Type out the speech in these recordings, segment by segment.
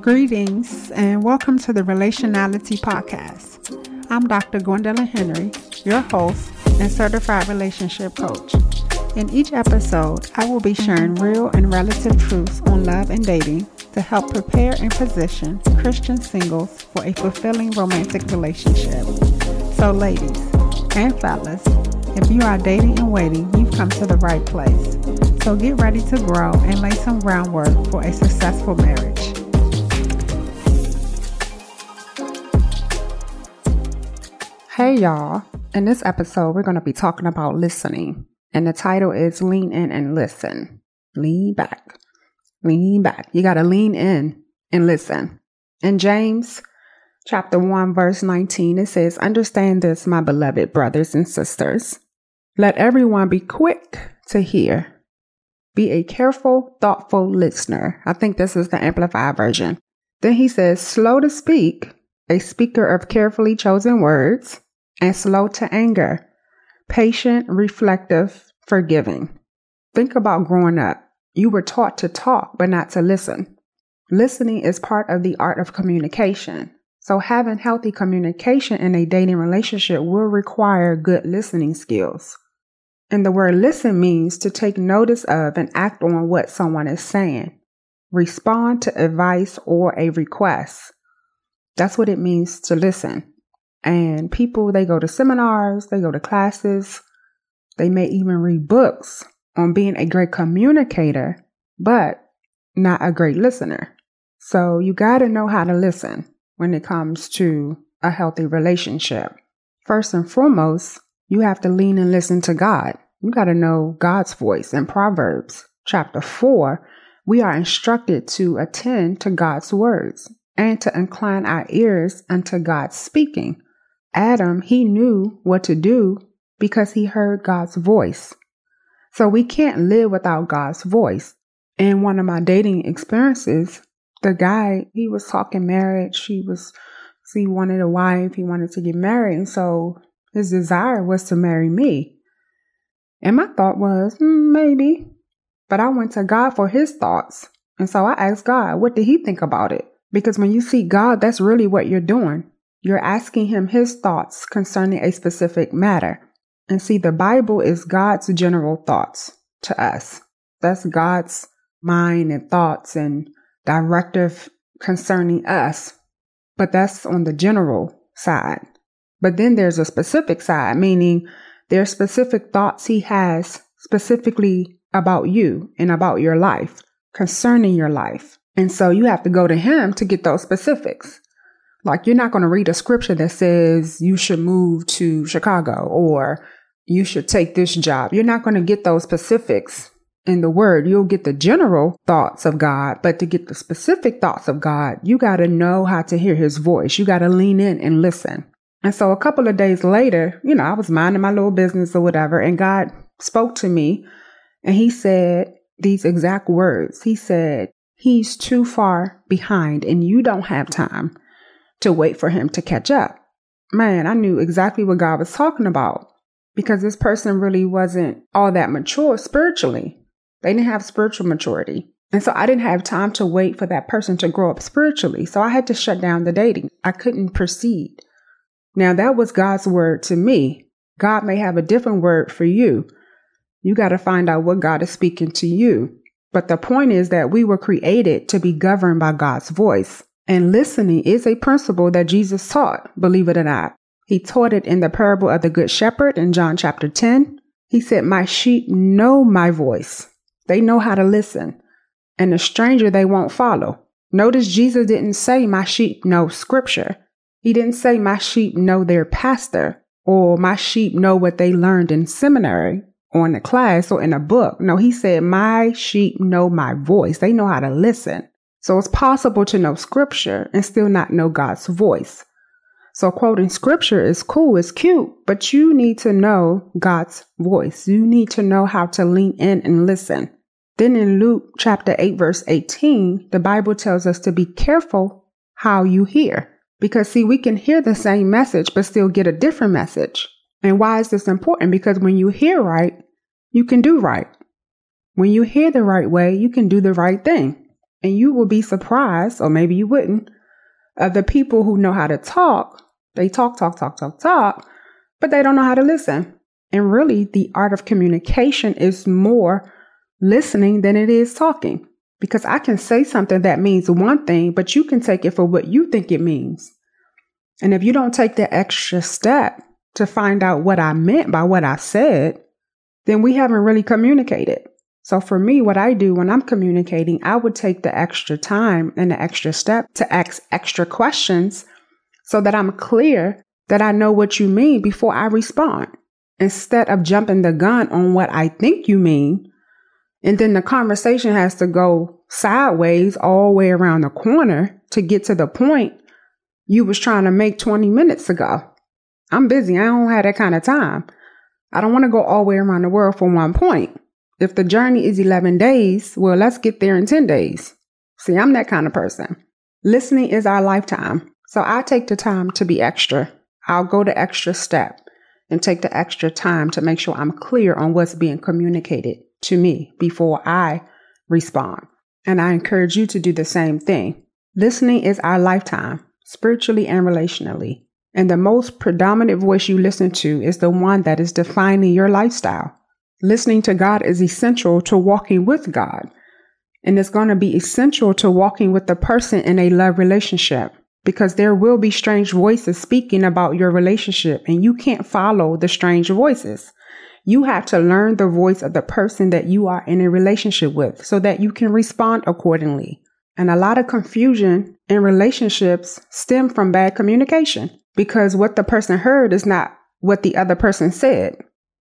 Greetings and welcome to the Relationality Podcast. I'm Dr. Gwendolyn Henry, your host and certified relationship coach. In each episode, I will be sharing real and relative truths on love and dating to help prepare and position Christian singles for a fulfilling romantic relationship. So, ladies and fellas, if you are dating and waiting, you've come to the right place. So, get ready to grow and lay some groundwork for a successful marriage. Hey y'all, in this episode, we're going to be talking about listening, and the title is Lean In and Listen. Lean back, lean back. You got to lean in and listen. In James chapter 1, verse 19, it says, Understand this, my beloved brothers and sisters. Let everyone be quick to hear. Be a careful, thoughtful listener. I think this is the Amplified version. Then he says, Slow to speak, a speaker of carefully chosen words and slow to anger, patient, reflective, forgiving. Think about growing up. You were taught to talk, but not to listen. Listening is part of the art of communication. So having healthy communication in a dating relationship will require good listening skills. And the word listen means to take notice of and act on what someone is saying, respond to advice or a request. That's what it means to listen. And people, they go to seminars, they go to classes, they may even read books on being a great communicator, but not a great listener. So you got to know how to listen when it comes to a healthy relationship. First and foremost, you have to lean and listen to God. You got to know God's voice. In Proverbs chapter 4, we are instructed to attend to God's words and to incline our ears unto God's speaking. Adam, he knew what to do because he heard God's voice. So we can't live without God's voice. In one of my dating experiences, the guy, he was talking marriage. He was, he wanted a wife. He wanted to get married. And so his desire was to marry me. And my thought was, mm, maybe. But I went to God for his thoughts. And so I asked God, what did he think about it? Because when you see God, that's really what you're doing. You're asking him his thoughts concerning a specific matter. And see, the Bible is God's general thoughts to us. That's God's mind and thoughts and directive concerning us. But that's on the general side. But then there's a specific side, meaning there are specific thoughts he has specifically about you and about your life, concerning your life. And so you have to go to him to get those specifics. Like you're not going to read a scripture that says you should move to Chicago or you should take this job. You're not going to get those specifics in the word. You'll get the general thoughts of God, but to get the specific thoughts of God, you got to know how to hear his voice. You got to lean in and listen. And so a couple of days later, you know, I was minding my little business or whatever, and God spoke to me and he said these exact words. He said, He's too far behind and you don't have time to wait for him to catch up. Man, I knew exactly what God was talking about because this person really wasn't all that mature spiritually. They didn't have spiritual maturity. And so I didn't have time to wait for that person to grow up spiritually. So I had to shut down the dating. I couldn't proceed. Now that was God's word to me. God may have a different word for you. You got to find out what God is speaking to you. But the point is that we were created to be governed by God's voice. And listening is a principle that Jesus taught, believe it or not. He taught it in the parable of the Good Shepherd in John chapter 10. He said, My sheep know my voice. They know how to listen. And a stranger they won't follow. Notice Jesus didn't say, My sheep know scripture. He didn't say, My sheep know their pastor or my sheep know what they learned in seminary or in a class or in a book. No, he said, My sheep know my voice. They know how to listen. So it's possible to know scripture and still not know God's voice. So quoting scripture is cool, it's cute, but you need to know God's voice. You need to know how to lean in and listen. Then in Luke chapter 8 verse 18, the Bible tells us to be careful how you hear. Because see, we can hear the same message, but still get a different message. And why is this important? Because when you hear right, you can do right. When you hear the right way, you can do the right thing. And you will be surprised, or maybe you wouldn't, of the people who know how to talk. They talk, talk, talk, talk, talk, but they don't know how to listen. And really, the art of communication is more listening than it is talking. Because I can say something that means one thing, but you can take it for what you think it means. And if you don't take the extra step to find out what I meant by what I said, then we haven't really communicated. So for me, what I do when I'm communicating, I would take the extra time and the extra step to ask extra questions so that I'm clear that I know what you mean before I respond instead of jumping the gun on what I think you mean. And then the conversation has to go sideways all the way around the corner to get to the point you was trying to make 20 minutes ago. I'm busy. I don't have that kind of time. I don't want to go all the way around the world for one point. If the journey is 11 days, well, let's get there in 10 days. See, I'm that kind of person. Listening is our lifetime. So I take the time to be extra. I'll go the extra step and take the extra time to make sure I'm clear on what's being communicated to me before I respond. And I encourage you to do the same thing. Listening is our lifetime, spiritually and relationally. And the most predominant voice you listen to is the one that is defining your lifestyle. Listening to God is essential to walking with God. And it's going to be essential to walking with the person in a love relationship because there will be strange voices speaking about your relationship and you can't follow the strange voices. You have to learn the voice of the person that you are in a relationship with so that you can respond accordingly. And a lot of confusion in relationships stem from bad communication because what the person heard is not what the other person said.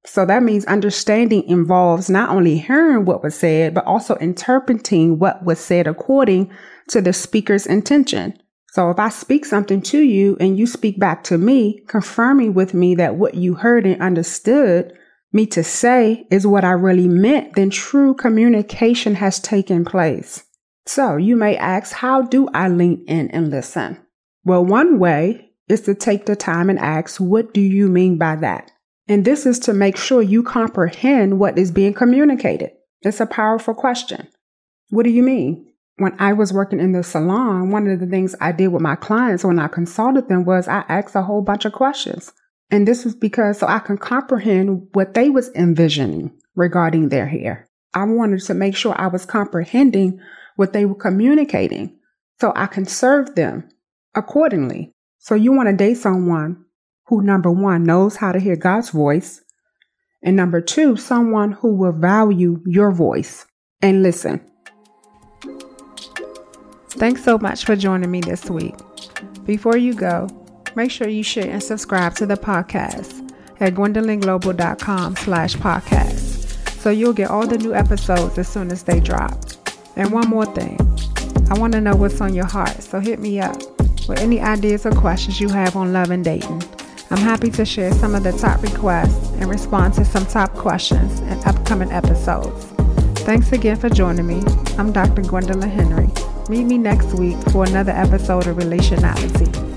So that means understanding involves not only hearing what was said, but also interpreting what was said according to the speaker's intention. So if I speak something to you and you speak back to me, confirming with me that what you heard and understood me to say is what I really meant, then true communication has taken place. So you may ask, how do I lean in and listen? Well, one way is to take the time and ask, what do you mean by that? And this is to make sure you comprehend what is being communicated. It's a powerful question. What do you mean? When I was working in the salon, one of the things I did with my clients when I consulted them was I asked a whole bunch of questions. And this was because so I can comprehend what they was envisioning regarding their hair. I wanted to make sure I was comprehending what they were communicating so I can serve them accordingly. So you want to date someone who, number one, knows how to hear God's voice, and number two, someone who will value your voice and listen. Thanks so much for joining me this week. Before you go, make sure you share and subscribe to the podcast at gwendolynglobal.com slash podcast so you'll get all the new episodes as soon as they drop. And one more thing, I want to know what's on your heart, so hit me up with any ideas or questions you have on love and dating. I'm happy to share some of the top requests and respond to some top questions in upcoming episodes. Thanks again for joining me. I'm Dr. Gwendolyn Henry. Meet me next week for another episode of Relationality.